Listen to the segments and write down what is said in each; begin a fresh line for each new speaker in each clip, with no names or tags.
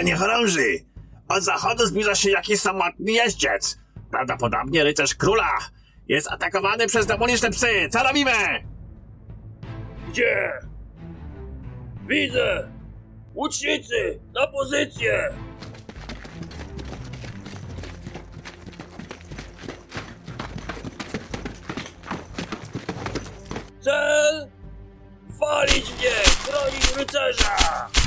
Panie chorąży, od zachodu zbliża się jakiś samotny jeździec. Prawdopodobnie rycerz króla. Jest atakowany przez demoniczne psy. Co robimy?
Gdzie? Widzę! Łucznicy! Na pozycję! Cel! Walić mnie! Bronić rycerza!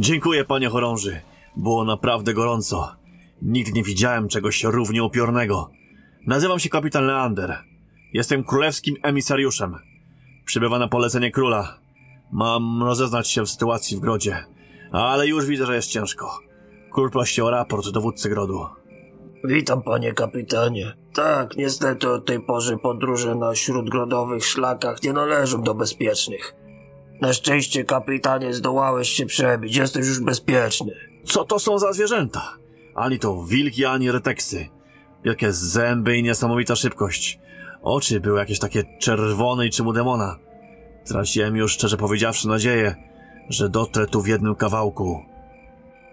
Dziękuję, panie chorąży. Było naprawdę gorąco. Nigdy nie widziałem czegoś równie upiornego. Nazywam się kapitan Leander. Jestem królewskim emisariuszem. Przybywa na polecenie króla. Mam rozeznać się w sytuacji w grodzie. Ale już widzę, że jest ciężko. Król prosi o raport dowódcy grodu.
Witam, panie kapitanie. Tak, niestety od tej pory podróże na śródgrodowych szlakach nie należą do bezpiecznych. Na szczęście, kapitanie, zdołałeś się przebić. Jesteś już bezpieczny.
Co to są za zwierzęta? Ani to wilki, ani reteksy. Wielkie zęby i niesamowita szybkość. Oczy były jakieś takie czerwone i czym u demona. Traciłem już, szczerze powiedziawszy, nadzieję, że dotrę tu w jednym kawałku.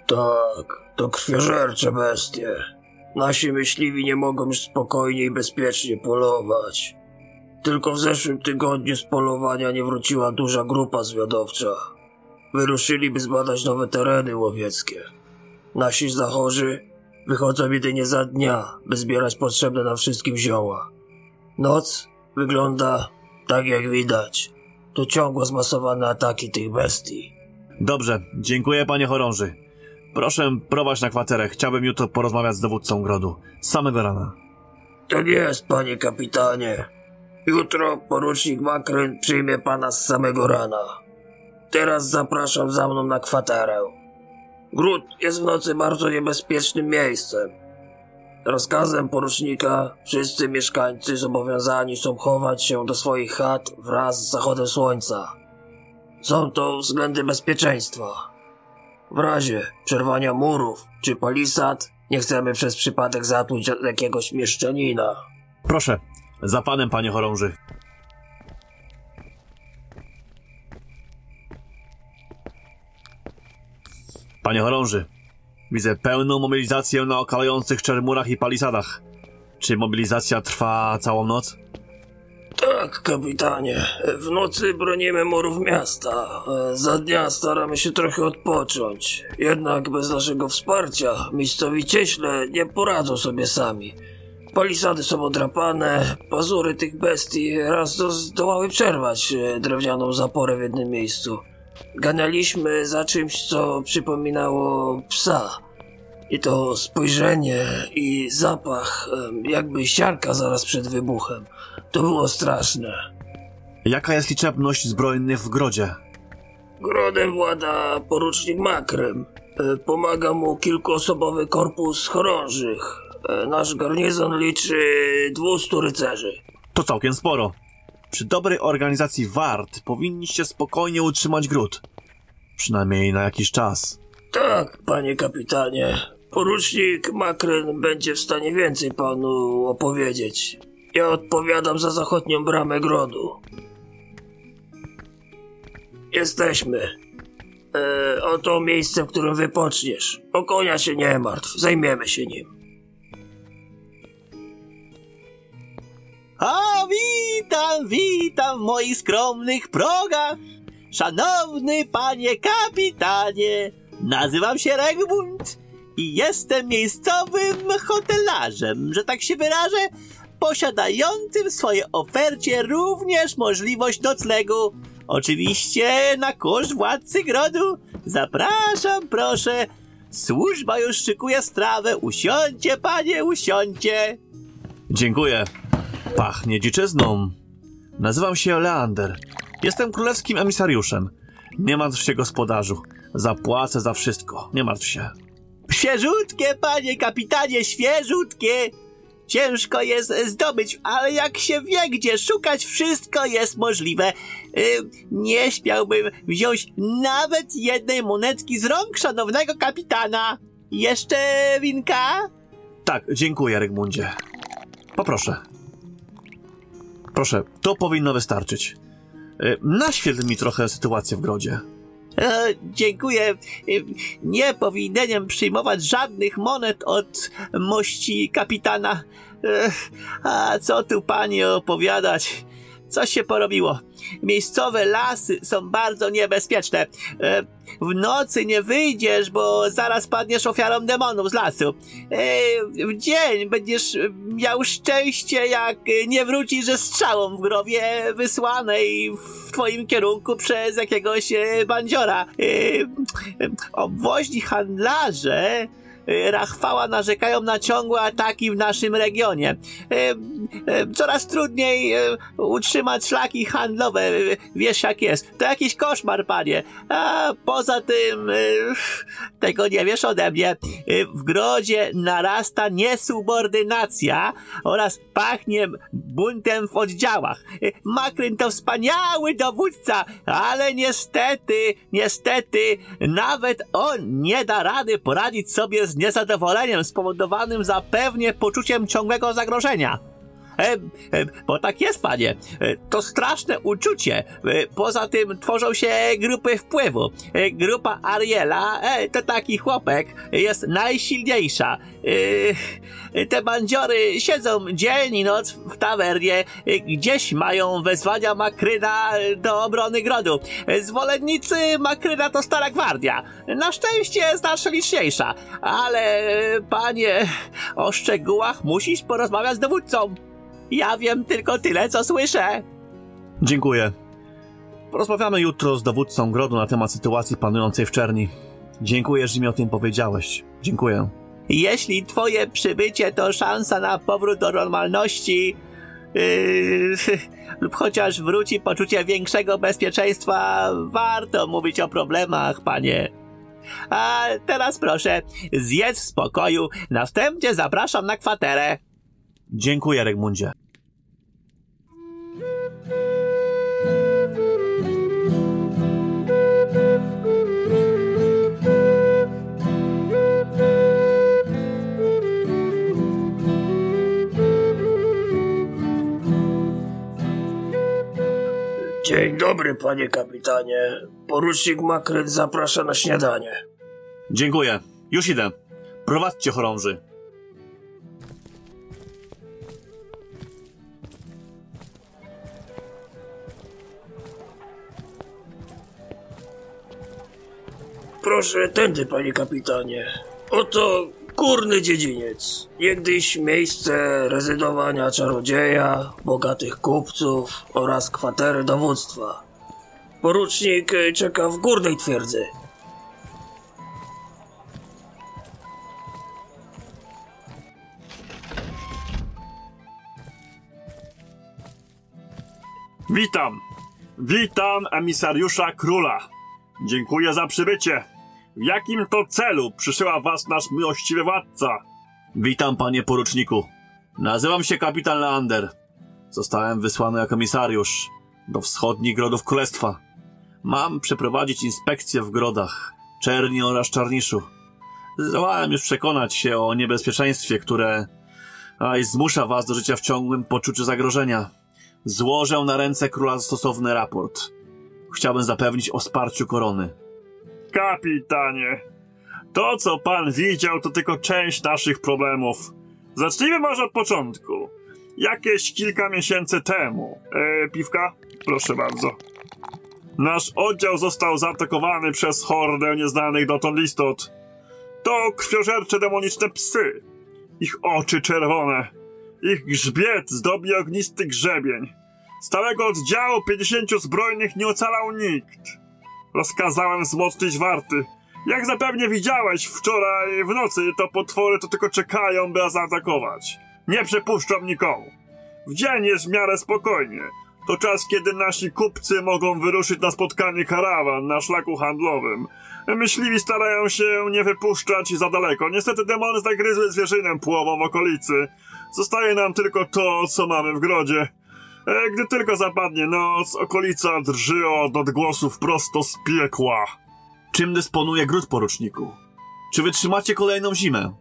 Tak, to krwiożercze bestie. Nasi myśliwi nie mogą już spokojnie i bezpiecznie polować. Tylko w zeszłym tygodniu z polowania nie wróciła duża grupa zwiadowcza. Wyruszyli, by zbadać nowe tereny łowieckie. Nasi zachorzy wychodzą jedynie za dnia, by zbierać potrzebne nam wszystkim zioła. Noc wygląda tak jak widać. To ciągło zmasowane ataki tych bestii.
Dobrze, dziękuję panie chorąży. Proszę prowadź na kwaterę. Chciałbym jutro porozmawiać z dowódcą grodu. Samego rana.
Tak jest, panie kapitanie. Jutro porucznik Makryn przyjmie pana z samego rana. Teraz zapraszam za mną na kwaterę. Gród jest w nocy bardzo niebezpiecznym miejscem. Rozkazem porucznika wszyscy mieszkańcy zobowiązani są chować się do swoich chat wraz z zachodem słońca. Są to względy bezpieczeństwa. W razie przerwania murów czy palisad nie chcemy przez przypadek zatłuć jakiegoś mieszczanina.
Proszę, za panem, panie chorąży. Panie chorąży, widzę pełną mobilizację na okalających czermurach i palisadach. Czy mobilizacja trwa całą noc?
Tak, kapitanie. W nocy bronimy murów miasta. Za dnia staramy się trochę odpocząć. Jednak bez naszego wsparcia miejscowi cieśle nie poradzą sobie sami. Palisady są odrapane, pazury tych bestii raz do, zdołały przerwać e, drewnianą zaporę w jednym miejscu. Ganialiśmy za czymś, co przypominało psa. I to spojrzenie i zapach, em, jakby siarka zaraz przed wybuchem. To było straszne.
Jaka jest liczebność zbrojnych w grodzie?
Grodem włada porucznik Makrem. E, Pomaga mu kilkuosobowy korpus chorążych. Nasz garnizon liczy 200 rycerzy.
To całkiem sporo. Przy dobrej organizacji wart powinniście spokojnie utrzymać gród. Przynajmniej na jakiś czas.
Tak, panie kapitanie. Porucznik Makryn będzie w stanie więcej panu opowiedzieć. Ja odpowiadam za zachodnią bramę grodu. Jesteśmy. E, oto miejsce, w którym wypoczniesz. O konia się nie martw, zajmiemy się nim.
A witam, witam w moich skromnych progach. Szanowny panie kapitanie, nazywam się Regmund i jestem miejscowym hotelarzem, że tak się wyrażę, posiadającym w swojej ofercie również możliwość noclegu. Oczywiście na koszt władcy grodu. Zapraszam, proszę. Służba już szykuje strawę. Usiądźcie, panie, usiądźcie.
Dziękuję. Pachnie dziczyzną. Nazywam się Leander. Jestem królewskim emisariuszem. Nie martw się, gospodarzu. Zapłacę za wszystko. Nie martw się.
Świeżutkie, panie kapitanie, świeżutkie. Ciężko jest zdobyć, ale jak się wie, gdzie szukać, wszystko jest możliwe. Yy, nie śmiałbym wziąć nawet jednej monetki z rąk szanownego kapitana. Jeszcze winka?
Tak, dziękuję, Rygmundzie. Poproszę. Proszę, to powinno wystarczyć. Y, Naświetl mi trochę sytuację w grodzie.
E, dziękuję. E, Nie powinienem przyjmować żadnych monet od mości kapitana. E, a co tu panie opowiadać? Co się porobiło? Miejscowe lasy są bardzo niebezpieczne. E, w nocy nie wyjdziesz, bo zaraz padniesz ofiarą demonów z lasu. E, w dzień będziesz miał szczęście, jak nie wrócisz ze strzałą w grobie wysłanej w twoim kierunku przez jakiegoś bandziora. E, obwoźni handlarze Rachwała narzekają na ciągłe ataki w naszym regionie. E, e, Coraz trudniej utrzymać szlaki handlowe. Wiesz jak jest. To jakiś koszmar, panie. A poza tym, tego nie wiesz ode mnie. W grodzie narasta niesubordynacja oraz pachnie buntem w oddziałach. Makryn to wspaniały dowódca, ale niestety, niestety, nawet on nie da rady poradzić sobie z niezadowoleniem spowodowanym zapewnie poczuciem ciągłego zagrożenia. E, e, bo tak jest, panie. E, to straszne uczucie. E, poza tym tworzą się grupy wpływu. E, grupa Ariela, e, to taki chłopek, jest najsilniejsza. Te bandziory siedzą dzień i noc w tawernie. Gdzieś mają wezwania Makryna do obrony grodu. Zwolennicy Makryna to stara gwardia. Na szczęście jest nasza liczniejsza. Ale, panie, o szczegółach musisz porozmawiać z dowódcą. Ja wiem tylko tyle, co słyszę.
Dziękuję. Porozmawiamy jutro z dowódcą grodu na temat sytuacji panującej w Czerni. Dziękuję, że mi o tym powiedziałeś. Dziękuję.
Jeśli twoje przybycie to szansa na powrót do normalności, yy, lub chociaż wróci poczucie większego bezpieczeństwa, warto mówić o problemach, panie. A teraz proszę, zjedz w spokoju, następnie zapraszam na kwaterę.
Dziękuję, Rygmundzie.
Dzień dobry, panie kapitanie. Porucznik Makryn zaprasza na śniadanie.
Dziękuję. Już idę. Prowadźcie chorąży.
Proszę, tędy, panie kapitanie. Oto górny dziedziniec. Niegdyś miejsce rezydowania czarodzieja, bogatych kupców oraz kwatery dowództwa. Porucznik czeka w górnej twierdzy.
Witam! Witam emisariusza króla. Dziękuję za przybycie. W jakim to celu przysyła was nasz miłościwy władca?
Witam, panie poruczniku. Nazywam się kapitan Leander. Zostałem wysłany jako emisariusz do wschodnich grodów królestwa. Mam przeprowadzić inspekcję w grodach Czerni oraz Czarniszu. Zdołałem już przekonać się o niebezpieczeństwie, które aj, zmusza was do życia w ciągłym poczuciu zagrożenia. Złożę na ręce króla stosowny raport. Chciałbym zapewnić o wsparciu korony.
Kapitanie, to co pan widział to tylko część naszych problemów. Zacznijmy może od początku. Jakieś kilka miesięcy temu. E, piwka? Proszę bardzo. Nasz oddział został zaatakowany przez hordę nieznanych dotąd istot. To krwiożercze demoniczne psy. Ich oczy czerwone. Ich grzbiet zdobi ognisty grzebień. Z całego oddziału 50 zbrojnych nie ocalał nikt. Rozkazałem wzmocnić warty. Jak zapewne widziałeś wczoraj w nocy, to potwory to tylko czekają, by zaatakować. Nie przepuszczą nikomu. W dzień jest w miarę spokojnie. To czas, kiedy nasi kupcy mogą wyruszyć na spotkanie karawan na szlaku handlowym. Myśliwi starają się nie wypuszczać za daleko. Niestety demony zagryzły zwierzynę płową w okolicy. Zostaje nam tylko to, co mamy w grodzie. E, Gdy tylko zapadnie noc, okolica drży od odgłosów prosto z piekła.
Czym dysponuje gród, poruczniku? Czy wytrzymacie kolejną zimę?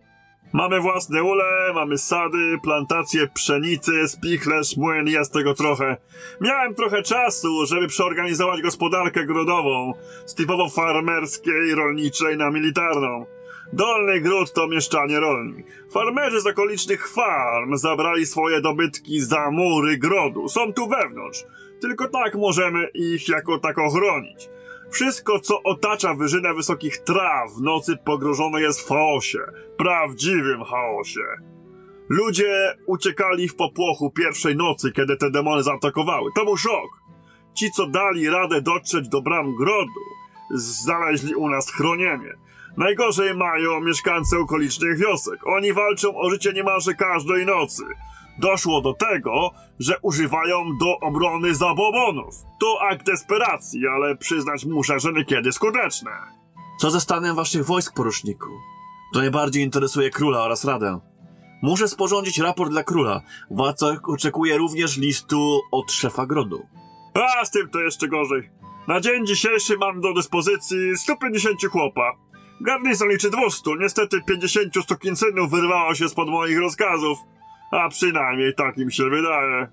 Mamy własne ule, mamy sady, plantacje pszenicy, spichlerz, młyn, jest tego trochę. Miałem trochę czasu, żeby przeorganizować gospodarkę grodową z typowo farmerskiej, rolniczej na militarną. Dolny gród to mieszczanie rolni. Farmerzy z okolicznych farm zabrali swoje dobytki za mury grodu. Są tu wewnątrz. Tylko tak możemy ich jako tako chronić. Wszystko, co otacza wyżynę wysokich traw w nocy pogrążone jest w chaosie. Prawdziwym chaosie. Ludzie uciekali w popłochu pierwszej nocy, kiedy te demony zaatakowały. To był szok. Ci, co dali radę dotrzeć do bram grodu, znaleźli u nas chronienie. Najgorzej mają mieszkańcy okolicznych wiosek. Oni walczą o życie niemalże każdej nocy. Doszło do tego, że używają do obrony zabobonów. To akt desperacji, ale przyznać muszę, że niekiedy skuteczne.
Co ze stanem waszych wojsk, poruczniku? To najbardziej interesuje króla oraz radę. Muszę sporządzić raport dla króla. Władca oczekuje również listu od szefa grodu.
A z tym to jeszcze gorzej. Na dzień dzisiejszy mam do dyspozycji 150 chłopa. Garnizon liczy 200, niestety 50 stokincynów wyrwało się spod moich rozkazów. A przynajmniej tak im się wydaje.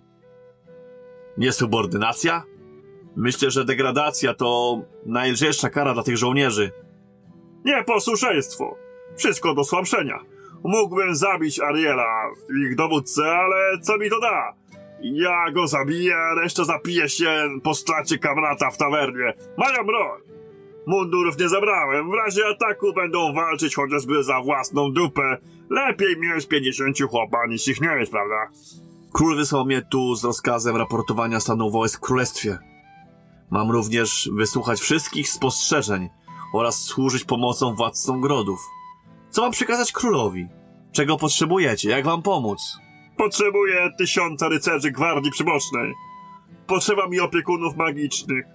Niesubordynacja? Myślę, że degradacja to najlżejsza kara dla tych żołnierzy.
Nieposłuszeństwo. Wszystko do słabszenia. Mógłbym zabić Ariela, ich dowódcę, ale co mi to da? Ja go zabiję, a reszta zapije się po stracie kamrata w tawernie. Mają broń. Mundurów nie zabrałem. W razie ataku będą walczyć chociażby za własną dupę. Lepiej mieć 50 chłopa niż ich nie mieć, prawda?
Król wysłał mnie tu z rozkazem raportowania stanu wojsk w królestwie. Mam również wysłuchać wszystkich spostrzeżeń oraz służyć pomocą władcom grodów. Co mam przekazać królowi? Czego potrzebujecie? Jak wam pomóc?
Potrzebuję tysiąca rycerzy gwardii przybocznej. Potrzeba mi opiekunów magicznych.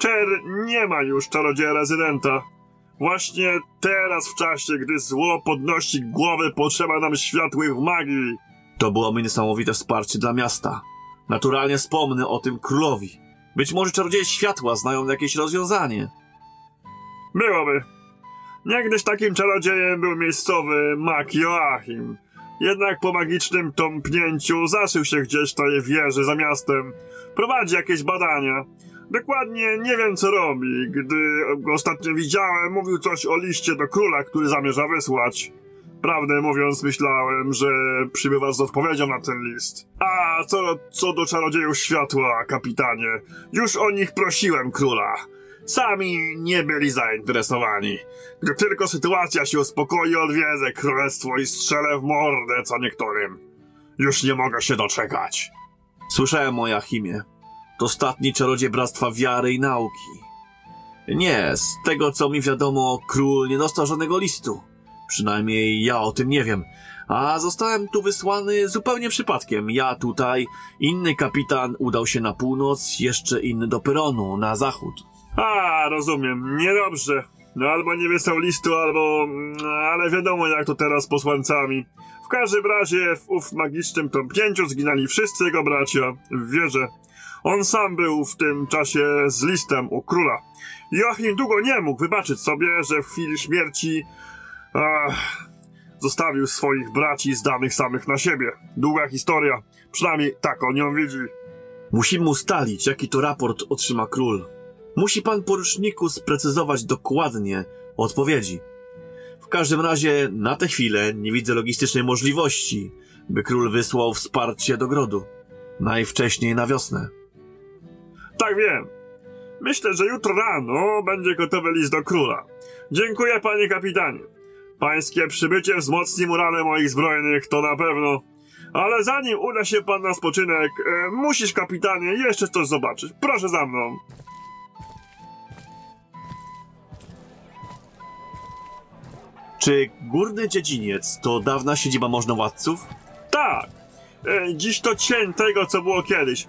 Czer nie ma już czarodzieja rezydenta. Właśnie teraz, w czasie, gdy zło podnosi głowę, potrzeba nam światłych magii.
To byłoby niesamowite wsparcie dla miasta. Naturalnie wspomnę o tym królowi. Być może czarodzieje światła znają jakieś rozwiązanie.
Byłoby. Niegdyś takim czarodziejem był miejscowy mag Joachim. Jednak po magicznym tąpnięciu zaszył się gdzieś w tej wieży za miastem. Prowadzi jakieś badania. Dokładnie nie wiem co robi. Gdy go ostatnio widziałem, mówił coś o liście do króla, który zamierza wysłać. Prawdę mówiąc, myślałem, że przybywasz z odpowiedzią na ten list. A co, co do czarodziejów światła, kapitanie, już o nich prosiłem króla. Sami nie byli zainteresowani. Gdy tylko sytuacja się uspokoi, odwiedzę królestwo i strzelę w mordę co niektórym. Już nie mogę się doczekać.
Słyszałem o Jachimie. To ostatni czarodziej Bractwa Wiary i Nauki. Nie, z tego co mi wiadomo, król nie dostał żadnego listu. Przynajmniej ja o tym nie wiem. A zostałem tu wysłany zupełnie przypadkiem. Ja tutaj, inny kapitan udał się na północ, jeszcze inny do Peronu, na zachód.
A, rozumiem. Niedobrze. No albo nie wysłał listu, albo... mm, Ale wiadomo jak to teraz z posłańcami. W każdym razie w ów magicznym tąpnięciu zginęli wszyscy jego bracia w wieży. On sam był w tym czasie z listem u króla. Joachim długo nie mógł wybaczyć sobie, że w chwili śmierci... Ach, zostawił swoich braci zdanych samych na siebie. Długa historia. Przynajmniej tak on ją widzi.
Musimy ustalić, jaki to raport otrzyma król. Musi pan poruczniku sprecyzować dokładnie odpowiedzi. W każdym razie, na tę chwilę nie widzę logistycznej możliwości, by król wysłał wsparcie do grodu. Najwcześniej na wiosnę.
Tak wiem. Myślę, że jutro rano będzie gotowy list do króla. Dziękuję, panie kapitanie. Pańskie przybycie wzmocni morale moich zbrojnych, to na pewno. Ale zanim uda się pan na spoczynek, e, musisz, kapitanie, jeszcze coś zobaczyć. Proszę za mną.
Czy górny dziedziniec to dawna siedziba możnowładców?
Tak. E, dziś to cień tego, co było kiedyś.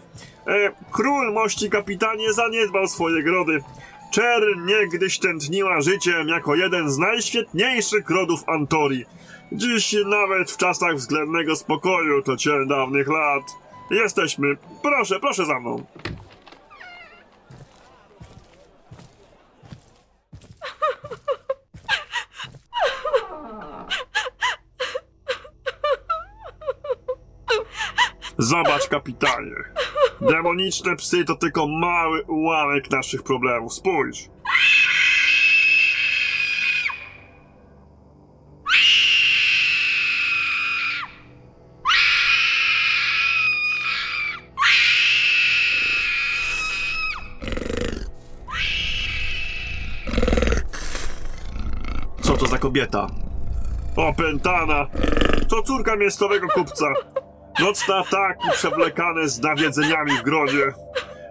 E, król mości kapitanie zaniedbał swoje grody. Czern niegdyś tętniła życiem jako jeden z najświetniejszych rodów Antorii. Dziś nawet w czasach względnego spokoju to cień dawnych lat. Jesteśmy. Proszę, proszę za mną. Zobacz, kapitanie. Demoniczne psy to tylko mały ułamek naszych problemów. Spójrz.
Co to za kobieta?
Opętana. To córka miejscowego kupca. Nocne ataki przewlekane z nawiedzeniami w grodzie.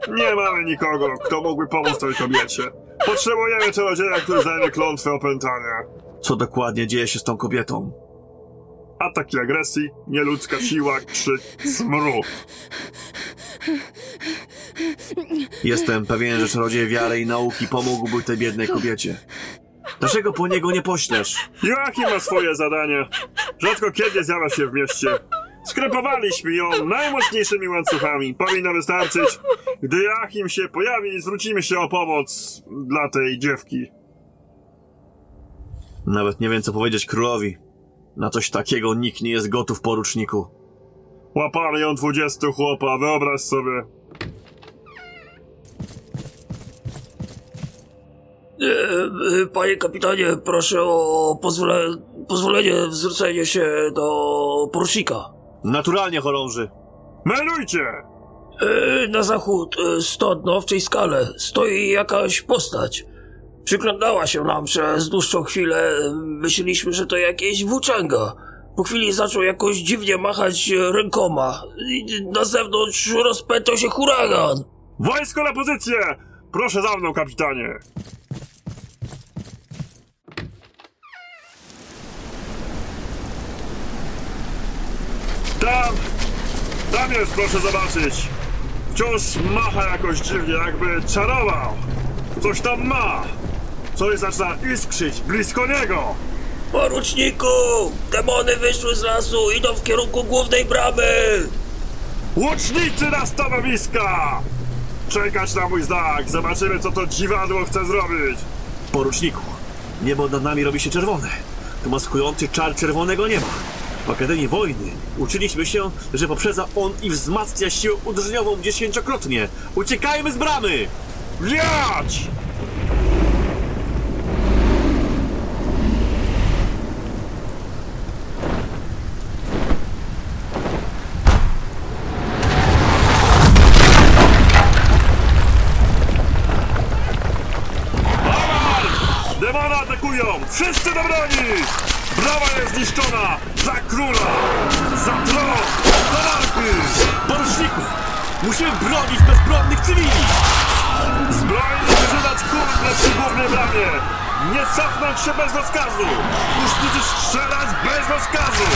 Nie mamy nikogo, kto mógłby pomóc tej kobiecie. Potrzebujemy czarodzieja, który zajmie klątwę opętania.
Co dokładnie dzieje się z tą kobietą?
Ataki agresji, nieludzka siła, krzyk, smród.
Jestem pewien, że czarodziej wiary i nauki pomógłby tej biednej kobiecie. Dlaczego po niego nie poślesz?
Joachim ma swoje zadania. Rzadko kiedy zjawia się w mieście. Skrępowaliśmy ją najmocniejszymi łańcuchami. Powinno wystarczyć. Gdy Joachim się pojawi, zwrócimy się o pomoc dla tej dziewki.
Nawet nie wiem, co powiedzieć królowi. Na coś takiego nikt nie jest gotów, poruczniku.
Łapali ją dwudziestu chłopa, wyobraź sobie.
Panie kapitanie, proszę o pozwole, pozwolenie zwrócenia się do porucznika.
Naturalnie, chorąży.
Melujcie!
E, Na zachód, e, stąd, no, w tej skale, stoi jakaś postać. Przyglądała się nam przez dłuższą chwilę. Myśleliśmy, że to jakieś włóczęga. Po chwili zaczął jakoś dziwnie machać rękoma. I Na zewnątrz rozpętał się huragan.
Wojsko na pozycję! Proszę za mną, kapitanie. Tam! Tam jest, proszę zobaczyć. Wciąż macha jakoś dziwnie, jakby czarował. Coś tam ma. Coś zaczyna iskrzyć blisko niego.
Poruczniku! Demony wyszły z lasu, idą w kierunku głównej bramy!
Łucznicy na stanowiska! Czekać na mój znak, zobaczymy co to dziwadło chce zrobić.
Poruczniku, niebo nad nami robi się czerwone. To maskujący czar czerwonego nieba. W Akademii Wojny uczyliśmy się, że poprzedza on i wzmacnia siłę uderzeniową dziesięciokrotnie. Uciekajmy z bramy!
Wiać! Demony atakują! Wszyscy do broni! Brawa jest zniszczona! Za króla! Za tron! Za walki!
Poruczniku! Musimy bronić bezbronnych cywili!
Zbrojni wyżynać kurde przy głównej bramie! Nie cofnąć się bez rozkazu! Musznicy strzelać bez rozkazu!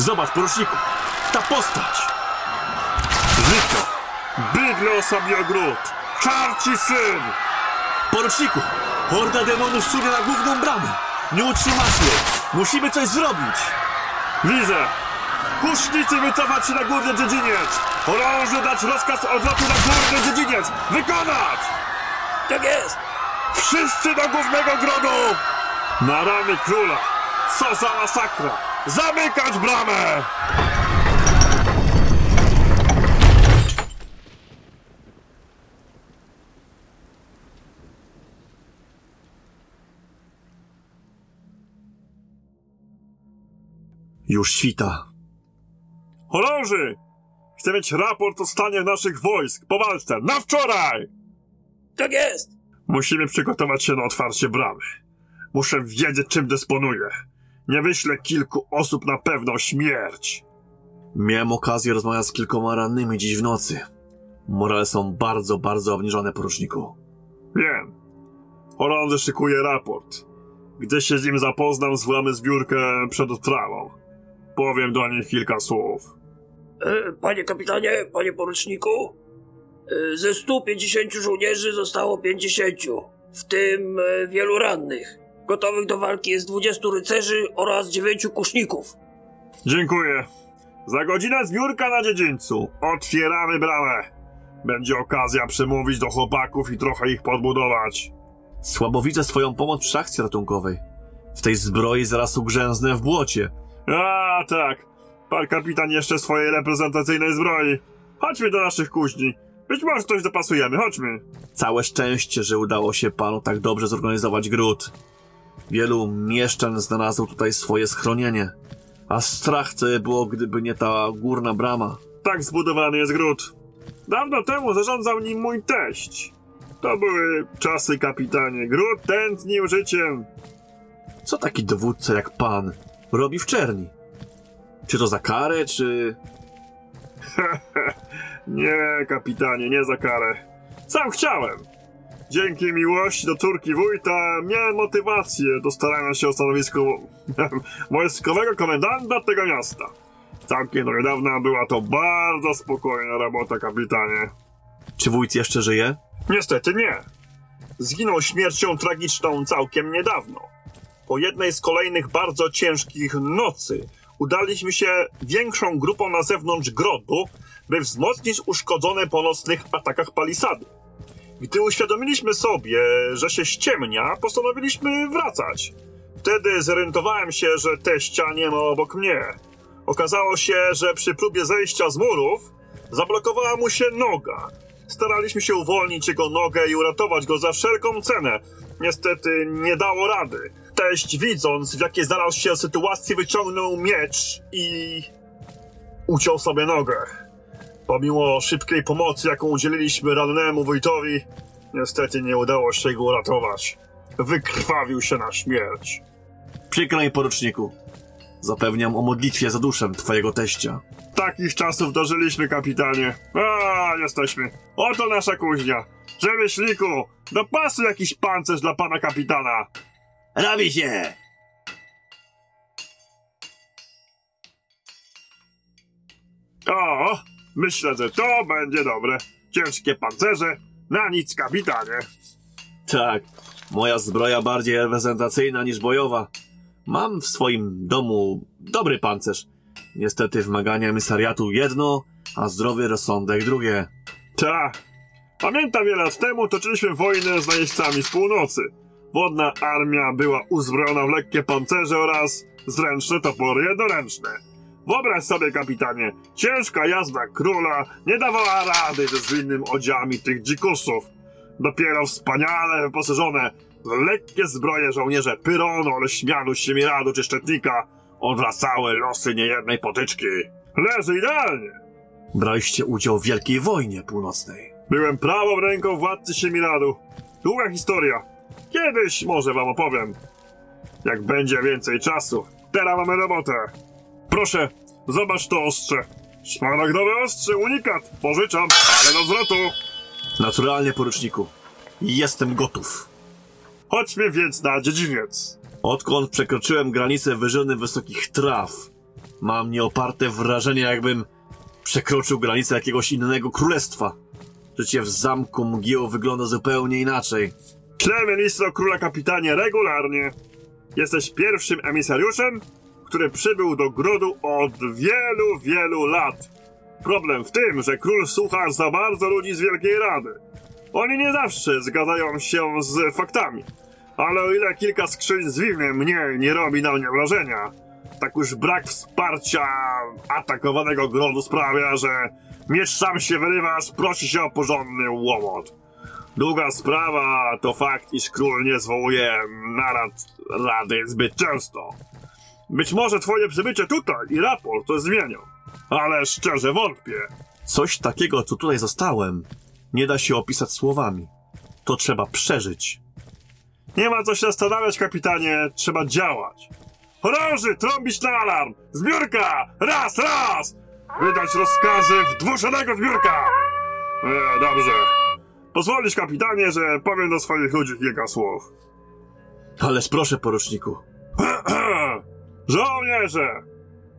Zobacz, poruczniku! Ta postać!
Żyto! Bydle osabi ogród! Czarci syn!
Poruczniku! Horda demonów sunie na główną bramę! Nie utrzymasz jej! Musimy coś zrobić!
Widzę! Kusznicy wycofać się na górny dziedziniec! Chorąży dać rozkaz odwrotu na górny dziedziniec! Wykonać!
Tak jest!
Wszyscy do głównego grodu! Na ramy króla! Co za masakra! zamykać bramę!
Już świta.
Holąży! Chcę mieć raport o stanie naszych wojsk po walce na wczoraj!
Tak jest!
Musimy przygotować się na otwarcie bramy. Muszę wiedzieć, czym dysponuję. Nie wyślę kilku osób na pewną śmierć.
Miałem okazję rozmawiać z kilkoma rannymi dziś w nocy. Morale są bardzo, bardzo obniżone, poruczniku.
Wiem. Orlando szykuje raport. Gdy się z nim zapoznam, złamy zbiórkę przed odprawą. Powiem do nich kilka słów.
E, Panie kapitanie, panie poruczniku, e, ze 150 żołnierzy zostało 50, w tym e, wielu rannych. Gotowych do walki jest 20 rycerzy oraz 9 kuszników.
Dziękuję. Za godzinę zbiórka na dziedzińcu. Otwieramy bramę. Będzie okazja przemówić do chłopaków i trochę ich podbudować.
Słabo widzę swoją pomoc przy akcji ratunkowej. W tej zbroi zaraz ugrzęznę w błocie.
A tak. Pan kapitan jeszcze swojej reprezentacyjnej zbroi. Chodźmy do naszych kuźni. Być może coś dopasujemy, chodźmy.
Całe szczęście, że udało się panu tak dobrze zorganizować gród. Wielu mieszczan znalazło tutaj swoje schronienie. A strach co by było, gdyby nie ta górna brama.
Tak zbudowany jest gród. Dawno temu zarządzał nim mój teść. To były czasy, kapitanie. Gród tętnił życiem.
Co taki dowódca jak pan robi w czerni? Czy to za karę, czy...
Nie, kapitanie, nie za karę. Sam chciałem. Dzięki miłości do córki wójta miałem motywację do starania się o stanowisko wojskowego komendanta tego miasta. Całkiem do niedawna była to bardzo spokojna robota, kapitanie.
Czy wójt jeszcze żyje?
Niestety nie. Zginął śmiercią tragiczną całkiem niedawno. Po jednej z kolejnych bardzo ciężkich nocy udaliśmy się większą grupą na zewnątrz grodu, by wzmocnić uszkodzone po nocnych atakach palisady. Gdy uświadomiliśmy sobie, że się ściemnia, postanowiliśmy wracać. Wtedy zorientowałem się, że teścia nie ma obok mnie. Okazało się, że przy próbie zejścia z murów zablokowała mu się noga. Staraliśmy się uwolnić jego nogę i uratować go za wszelką cenę. Niestety nie dało rady. Teść, widząc w jakiej znalazł się sytuacji, wyciągnął miecz i uciął sobie nogę. Pomimo szybkiej pomocy, jaką udzieliliśmy rannemu wójtowi, niestety nie udało się go uratować. Wykrwawił się na śmierć.
Przykro mi, poruczniku. Zapewniam o modlitwie za duszę twojego teścia.
Takich czasów dożyliśmy, kapitanie. A, jesteśmy. Oto nasza kuźnia. Rzemieślniku, do pasu jakiś pancerz dla pana kapitana.
Robi się!
O, myślę, że to będzie dobre. Ciężkie pancerze, na nic, kapitanie.
Tak, moja zbroja bardziej reprezentacyjna niż bojowa. Mam w swoim domu dobry pancerz. Niestety wymagania emisariatu jedno, a zdrowy rozsądek drugie.
Ta. Pamiętam wiele lat temu toczyliśmy wojnę z najeźdźcami z północy. Wodna armia była uzbrojona w lekkie pancerze oraz zręczne topory jednoręczne. Wyobraź sobie, kapitanie, ciężka jazda króla nie dawała rady ze zwinnym odziałami tych dzikusów. Dopiero wspaniale wyposażone w lekkie zbroje żołnierze Pyronu, Leśmianu, Siemiradu czy Szczetnika odwracały losy niejednej potyczki. Leży idealnie.
Braliście udział w Wielkiej Wojnie Północnej.
Byłem prawą ręką władcy Siemiradu. Długa historia. Kiedyś może wam opowiem. Jak będzie więcej czasu. Teraz mamy robotę. Proszę, zobacz to ostrze. Szmaragdowe ostrze, unikat. Pożyczam, ale do zwrotu.
Naturalnie, poruczniku. Jestem gotów.
Chodźmy więc na dziedziniec.
Odkąd przekroczyłem granicę wyżyny wysokich traw, mam nieoparte wrażenie, jakbym przekroczył granicę jakiegoś innego królestwa. Życie w zamku mgieł wygląda zupełnie inaczej.
Ślemy list do króla kapitanie regularnie. Jesteś pierwszym emisariuszem, który przybył do grodu od wielu, wielu lat. Problem w tym, że król słucha za bardzo ludzi z Wielkiej Rady. Oni nie zawsze zgadzają się z faktami. Ale o ile kilka skrzyń z winem mniej nie robi na mnie wrażenia, tak już brak wsparcia atakowanego grodu sprawia, że miecz sam się wyrywa, prosi się o porządny łomot. Druga sprawa to fakt, iż król nie zwołuje narad rady zbyt często. Być może twoje przybycie tutaj i raport to zmienią. Ale szczerze wątpię.
Coś takiego, co tutaj zostałem, nie da się opisać słowami. To trzeba przeżyć.
Nie ma co się zastanawiać, kapitanie. Trzeba działać. Chorąży, trąbić na alarm! Zbiórka! Raz, raz! Wydać rozkazy w dwuszonego zbiórka! E, dobrze. Pozwolisz, kapitanie, że powiem do swoich ludzi kilka słów.
Ależ proszę, poruczniku.
Żołnierze!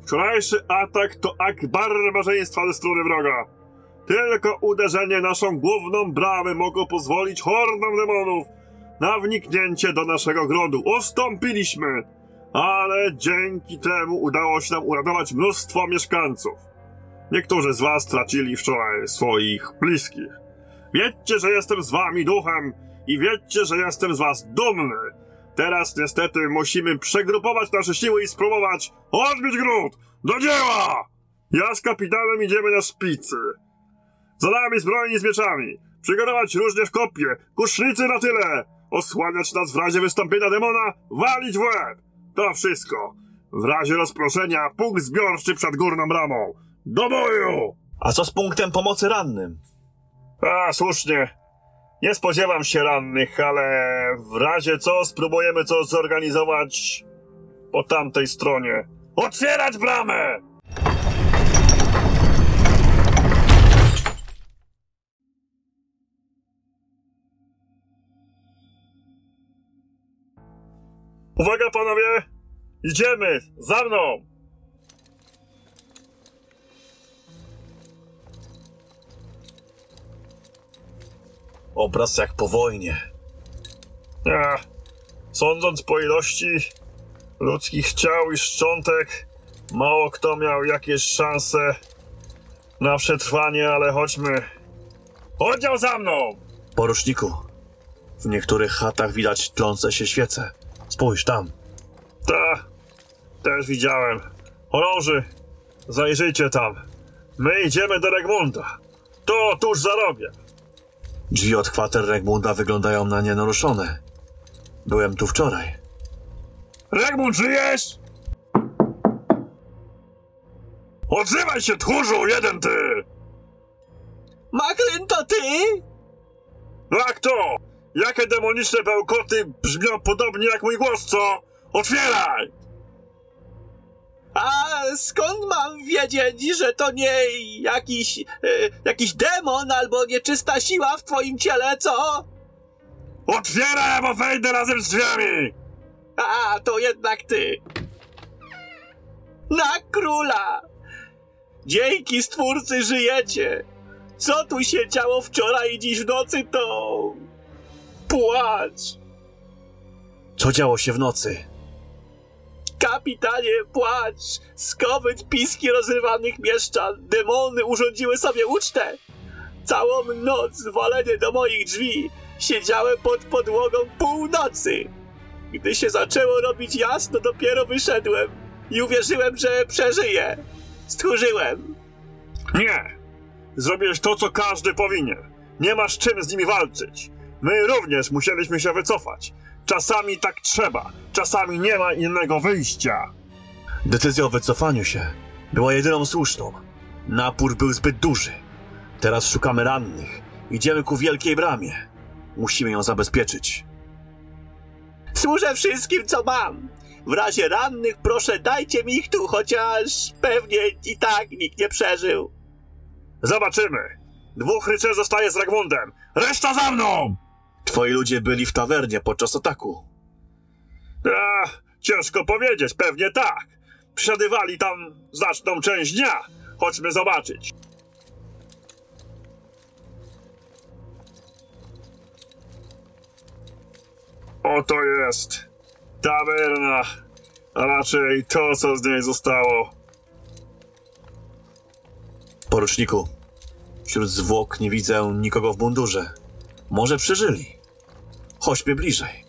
Wczorajszy atak to akt barbarzyństwa ze strony wroga. Tylko uderzenie naszą główną bramę mogło pozwolić hordom demonów na wniknięcie do naszego grodu. Ustąpiliśmy, ale dzięki temu udało się nam uratować mnóstwo mieszkańców. Niektórzy z was stracili wczoraj swoich bliskich. Wiedzcie, że jestem z wami duchem i wiedzcie, że jestem z was dumny. Teraz niestety musimy przegrupować nasze siły i spróbować odbić gród! Do dzieła! Ja z kapitanem idziemy na szpicy. Za nami zbrojni z mieczami. Przygotować różne kopie, kusznicy na tyle. Osłaniać nas w razie wystąpienia demona, walić w łeb. To wszystko. W razie rozproszenia punkt zbiorczy przed górną bramą. Do boju!
A co z punktem pomocy rannym?
A, słusznie. Nie spodziewam się rannych, ale w razie co spróbujemy coś zorganizować po tamtej stronie. Otwierać bramę! Uwaga panowie! Idziemy! Za mną!
Obraz jak po wojnie.
Ech, sądząc po ilości ludzkich ciał i szczątek, mało kto miał jakieś szanse na przetrwanie, ale chodźmy. Oddział za mną!
Poruczniku, w niektórych chatach widać tlące się świece. Spójrz tam.
Ta, też widziałem. Chorąży, zajrzyjcie tam. My idziemy do Regmunda. To tuż za rogiem.
Drzwi od kwater Regmunda wyglądają na nienaruszone. Byłem tu wczoraj.
Regmund, żyjesz? Odzywaj się, tchórzu, jeden ty!
Makryn, to ty?
Jak to? Jakie demoniczne bełkoty brzmią podobnie jak mój głos, co? Otwieraj!
A skąd mam wiedzieć, że to nie jakiś, e, jakiś demon albo nieczysta siła w twoim ciele, co?
Otwieraj, albo wejdę razem z drzwiami!
A, to jednak ty. Na króla! Dzięki stwórcy żyjecie. Co tu się działo wczoraj i dziś w nocy, to... Płacz!
Co działo się w nocy?
Kapitanie, płacz! Skowyt piski rozrywanych mieszczan. Demony urządziły sobie ucztę. Całą noc walenie do moich drzwi. Siedziałem pod podłogą północy. Gdy się zaczęło robić jasno, dopiero wyszedłem i uwierzyłem, że przeżyję. Stchórzyłem.
Nie! Zrobiłeś to, co każdy powinien. Nie masz czym z nimi walczyć. My również musieliśmy się wycofać. Czasami tak trzeba, czasami nie ma innego wyjścia.
Decyzja o wycofaniu się była jedyną słuszną. Napór był zbyt duży. Teraz szukamy rannych. Idziemy ku wielkiej bramie. Musimy ją zabezpieczyć.
Służę wszystkim, co mam. W razie rannych proszę dajcie mi ich tu, chociaż pewnie i tak nikt nie przeżył.
Zobaczymy. Dwóch rycerzy zostaje z Ragmundem. Reszta za mną!
Twoi ludzie byli w tawernie podczas ataku.
A, ciężko powiedzieć, pewnie tak. Przesiadywali tam znaczną część dnia. Chodźmy zobaczyć. Oto jest tawerna, a raczej to, co z niej zostało.
Poruczniku, wśród zwłok nie widzę nikogo w mundurze. Może przeżyli. Chodźmy bliżej.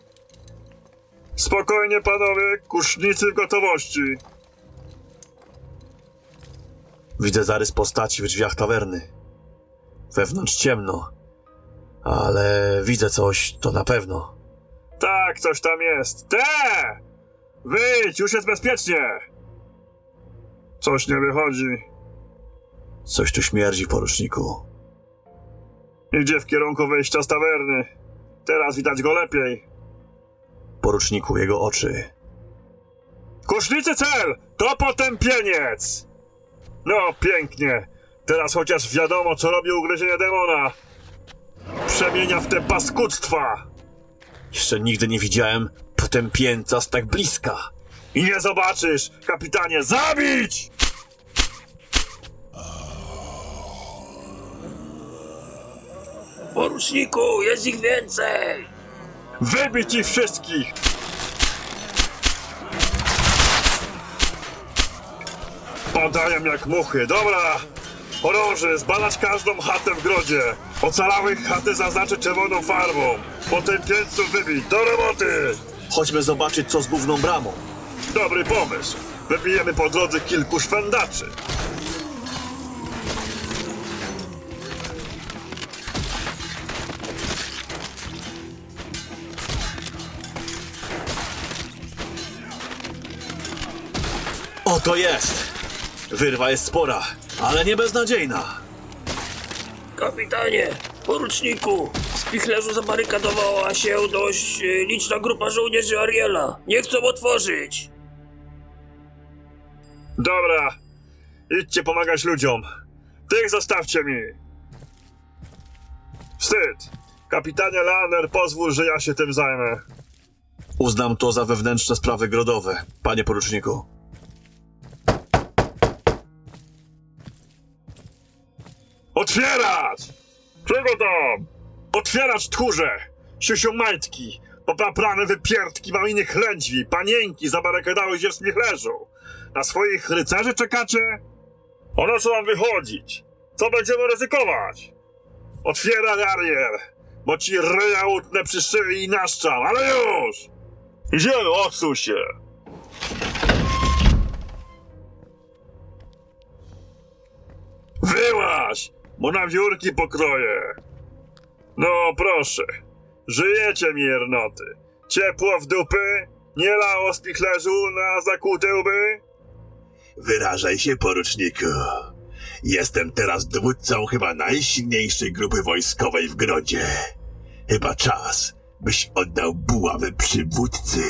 Spokojnie, panowie, kusznicy w gotowości.
Widzę zarys postaci w drzwiach tawerny. Wewnątrz ciemno, ale widzę coś, to na pewno.
Tak, coś tam jest. Te! Wyjdź, już jest bezpiecznie! Coś nie wychodzi.
Coś tu śmierdzi, poruczniku.
Idzie w kierunku wyjścia z tawerny. Teraz widać go lepiej.
Poruczniku, jego oczy.
Kusznicy cel! To potępieniec! No, pięknie. Teraz chociaż wiadomo, co robi ugryzienie demona. Przemienia w te paskudztwa.
Jeszcze nigdy nie widziałem potępieńca z tak bliska.
I nie zobaczysz, kapitanie, zabić!
Poruczniku, jest ich więcej!
Wybić ich wszystkich! Padają jak muchy, dobra! Orąży, zbadać każdą chatę w grodzie. Ocalałych chaty zaznaczyć czerwoną farbą. Potępieńców wybić, do roboty!
Chodźmy zobaczyć, co z główną bramą.
Dobry pomysł. Wybijemy po drodze kilku szwendaczy.
Oto jest! Wyrwa jest spora, ale nie beznadziejna.
Kapitanie, poruczniku, w spichlerzu zabarykadowała się dość e, liczna grupa żołnierzy Ariela. Nie chcą otworzyć.
Dobra, idźcie pomagać ludziom. Tych zostawcie mi. Wstyd. Kapitanie Leander, pozwól, że ja się tym zajmę.
Uznam to za wewnętrzne sprawy grodowe, panie poruczniku.
Otwierać! Czego tam? Otwierać tchórze! Siusiu majtki! Popaprane wypierdki maliny chlędźwi, panienki zabarykadowały się w leżą. Na swoich rycerzy czekacie? Ono co mam wychodzić? Co będziemy ryzykować? Otwieraj, Ariel! Bo ci ryja utnę przy szyi i naszczam, ale już! Idziemy, odsuń się! Wyłaź, bo na wiórki pokroję. No proszę, żyjecie miernoty. Ciepło w dupy? Nie lało z pichlerzu na zakute łby?
Wyrażaj się, poruczniku. Jestem teraz dowódcą chyba najsilniejszej grupy wojskowej w Grodzie. Chyba czas, byś oddał buławę przywódcy.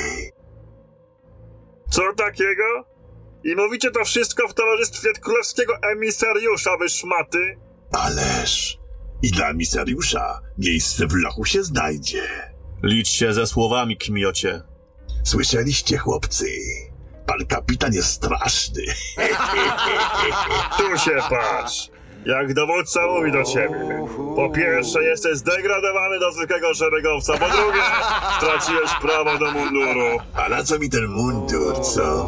Co takiego? I mówicie to wszystko w towarzystwie królewskiego emisariusza, wy szmaty?
Ależ i dla emisariusza miejsce w lochu się znajdzie.
Licz się ze słowami, kmiocie.
Słyszeliście, chłopcy? Pan kapitan jest straszny.
Tu się patrz. Jak dowódca mówi do ciebie. Po pierwsze, jesteś zdegradowany do zwykłego szeregowca. Po drugie, straciłeś prawo do munduru.
A na co mi ten mundur, co?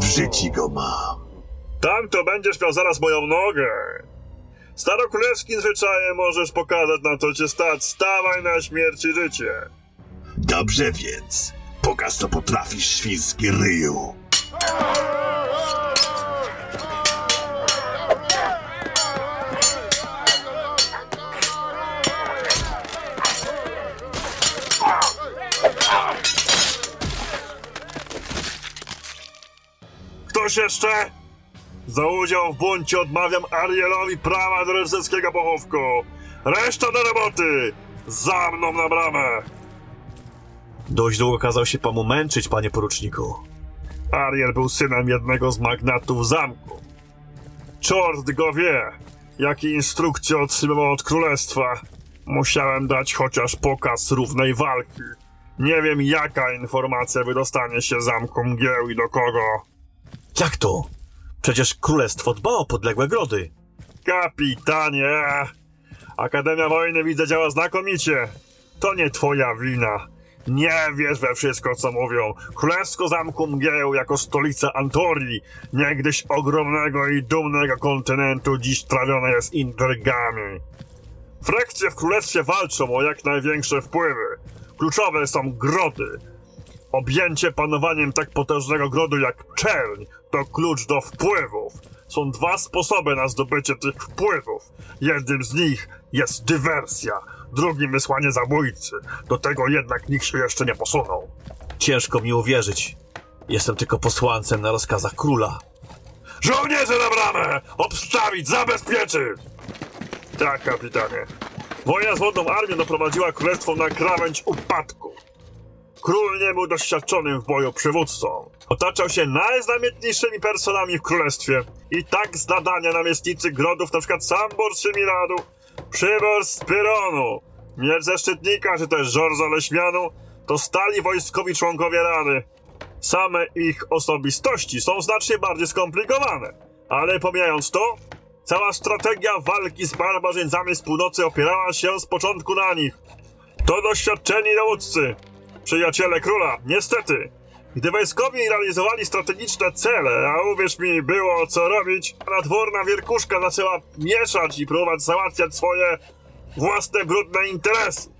W życiu go mam.
Tam to będziesz miał zaraz moją nogę. Starokrólewskim zwyczajem możesz pokazać na co cię stać. Stawaj na śmierć i życie.
Dobrze więc. Pokaż co potrafisz, świński ryju.
Ktoś jeszcze? Za udział w buncie odmawiam Arielowi prawa do rycerskiego pochówku. Reszta do roboty! Za mną na bramę!
Dość długo kazał się panu męczyć, panie poruczniku.
Ariel był synem jednego z magnatów zamku. Czort go wie, jakie instrukcje otrzymywał od królestwa. Musiałem dać chociaż pokaz równej walki. Nie wiem, jaka informacja wydostanie się zamku mgieł i do kogo.
Jak to? Przecież królestwo dba o podległe grody.
Kapitanie! Akademia Wojny widzę działa znakomicie. To nie twoja wina. Nie wiesz we wszystko, co mówią. Królestwo Zamku Mgieł jako stolica Antorii, niegdyś ogromnego i dumnego kontynentu, dziś trawione jest intrygami. Frakcje w królestwie walczą o jak największe wpływy. Kluczowe są grody. Objęcie panowaniem tak potężnego grodu jak czerń to klucz do wpływów. Są dwa sposoby na zdobycie tych wpływów. Jednym z nich jest dywersja, drugim wysłanie zabójcy. Do tego jednak nikt się jeszcze nie posunął.
Ciężko mi uwierzyć. Jestem tylko posłancem na rozkazach króla.
Żołnierze na bramę! Obstawić, zabezpieczyć! Tak, kapitanie. Wojna z wodną armią doprowadziła królestwo na krawędź upadku. Król nie był doświadczonym w boju przywódcą. Otaczał się najznamienitniejszymi personami w królestwie. I tak z nadania namiestnicy grodów, przykład Sambor Szymiradu, Przybor z Pyronu, Miecz ze Szczytnika, czy też Żorza Leśmianu, to stali wojskowi członkowie Rady. Same ich osobistości są znacznie bardziej skomplikowane. Ale pomijając to, cała strategia walki z barbarzyńcami z północy opierała się z początku na nich. To doświadczeni dowódcy, przyjaciele króla, niestety. Gdy wojskowi realizowali strategiczne cele, a uwierz mi, było co robić, nadworna wierkuszka zaczęła mieszać i próbować załatwiać swoje własne brudne interesy.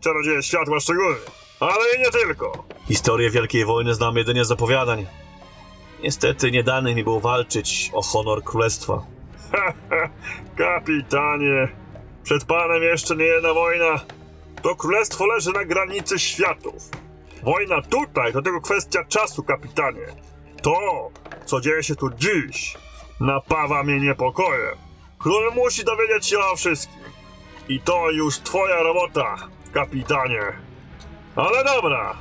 Czarodzieje światła szczególnie. Ale i nie tylko.
Historię Wielkiej Wojny znam jedynie z opowiadań. Niestety nie dane mi było walczyć o honor królestwa.
Kapitanie, przed panem jeszcze nie jedna wojna. To królestwo leży na granicy światów. Wojna tutaj to tylko kwestia czasu, kapitanie. To, co dzieje się tu dziś, napawa mnie niepokojem. Król musi dowiedzieć się o wszystkim. I to już twoja robota, kapitanie. Ale dobra,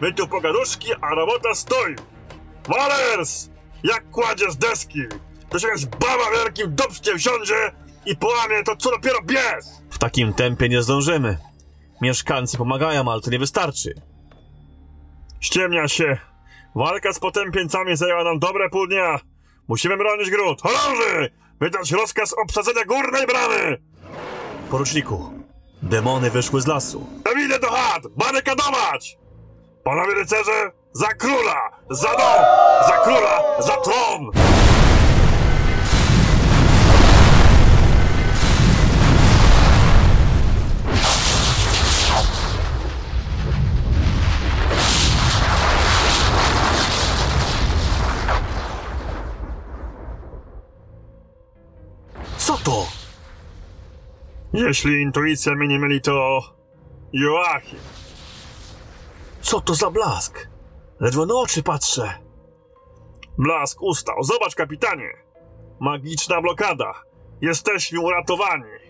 my tu pogaduszki, a robota stoi. Walers! Jak kładziesz deski, to się jakaś baba wielkim dubskiem wsiądzie i połamie to co dopiero bies!
W takim tempie nie zdążymy. Mieszkańcy pomagają, ale to nie wystarczy.
Ściemnia się. Walka z potępieńcami zajęła nam dobre pół dnia. Musimy bronić gród. Chorąży! Wydać rozkaz obsadzenia górnej bramy!
Poruczniku, demony wyszły z lasu.
Idę do chat! Barykadować! Panowie rycerze, za króla! Za dom! Za króla! Za tron!
To?
Jeśli intuicja mnie nie myli, to... Joachim.
Co to za blask? Ledwo na oczy patrzę.
Blask ustał. Zobacz, kapitanie. Magiczna blokada. Jesteśmy uratowani.